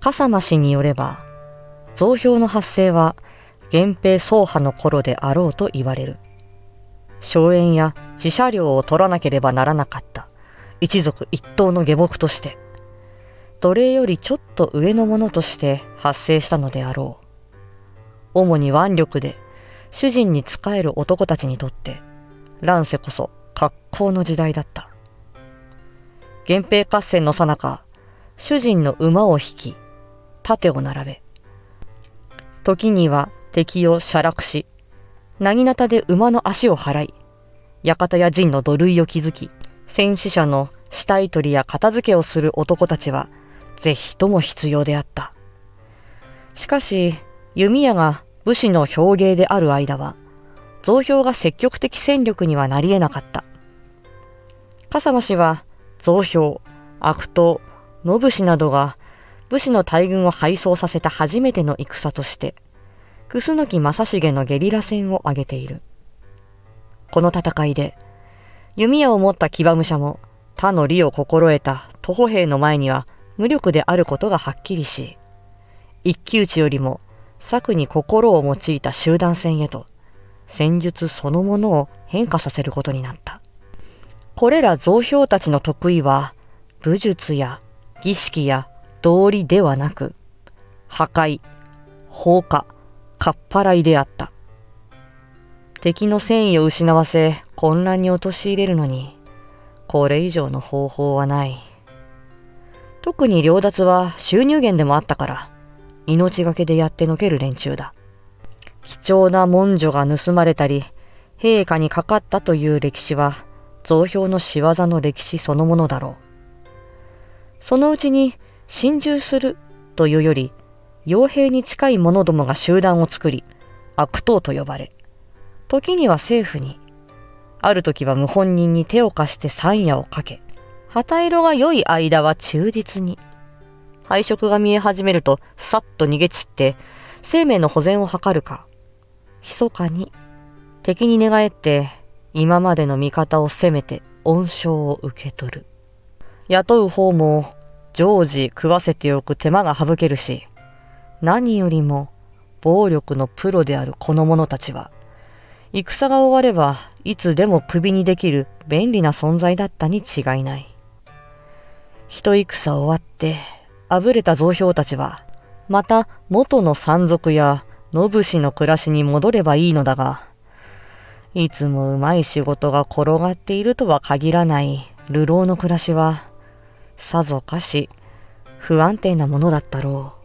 笠間氏によれば、増票の発生は源平総派の頃であろうと言われる。荘園や自社領を取らなければならなかった一族一党の下僕として、奴隷よりちょっと上のものとして発生したのであろう。主に腕力で主人に仕える男たちにとって、乱世こそ格好の時代だった。源平合戦のさなか、主人の馬を引き、盾を並べ、時には敵を射落し、なぎなたで馬の足を払い、館や陣の土塁を築き、戦死者の死体取りや片付けをする男たちは、ぜひとも必要であった。しかし、弓矢が武士の表芸である間は、増票が積極的戦力にはなり得なかった。笠間氏は、増票、悪党、信氏などが武士の大軍を敗走させた初めての戦として、楠木正成のゲリラ戦を挙げている。この戦いで、弓矢を持った騎馬武者も他の利を心得た徒歩兵の前には無力であることがはっきりし、一騎打ちよりも策に心を用いた集団戦へと、戦術そのものを変化させることになった。これら増票たちの得意は、武術や儀式や道理ではなく、破壊、放火、かっぱらいであった。敵の戦意を失わせ混乱に陥れるのに、これ以上の方法はない。特に領奪は収入源でもあったから、命がけでやってのける連中だ。貴重な文書が盗まれたり、陛下にかかったという歴史は、増票の仕業の歴史そのものだろう。そのうちに、心中するというより、傭兵に近い者どもが集団を作り、悪党と呼ばれ、時には政府に、ある時は謀反人に手を貸して山野をかけ、旗色が良い間は忠実に。配色が見え始めると、さっと逃げ散って、生命の保全を図るか、密かに、敵に寝返って、今までの味方を攻めて恩賞を受け取る。雇う方も、常時食わせておく手間が省けるし、何よりも、暴力のプロであるこの者たちは、戦が終わればいつでも首にできる便利な存在だったに違いない。一戦終わって、あぶれた増票たちは、また元の山賊や信氏の暮らしに戻ればいいのだが、いつもうまい仕事が転がっているとは限らない流浪の暮らしは、さぞかし不安定なものだったろう。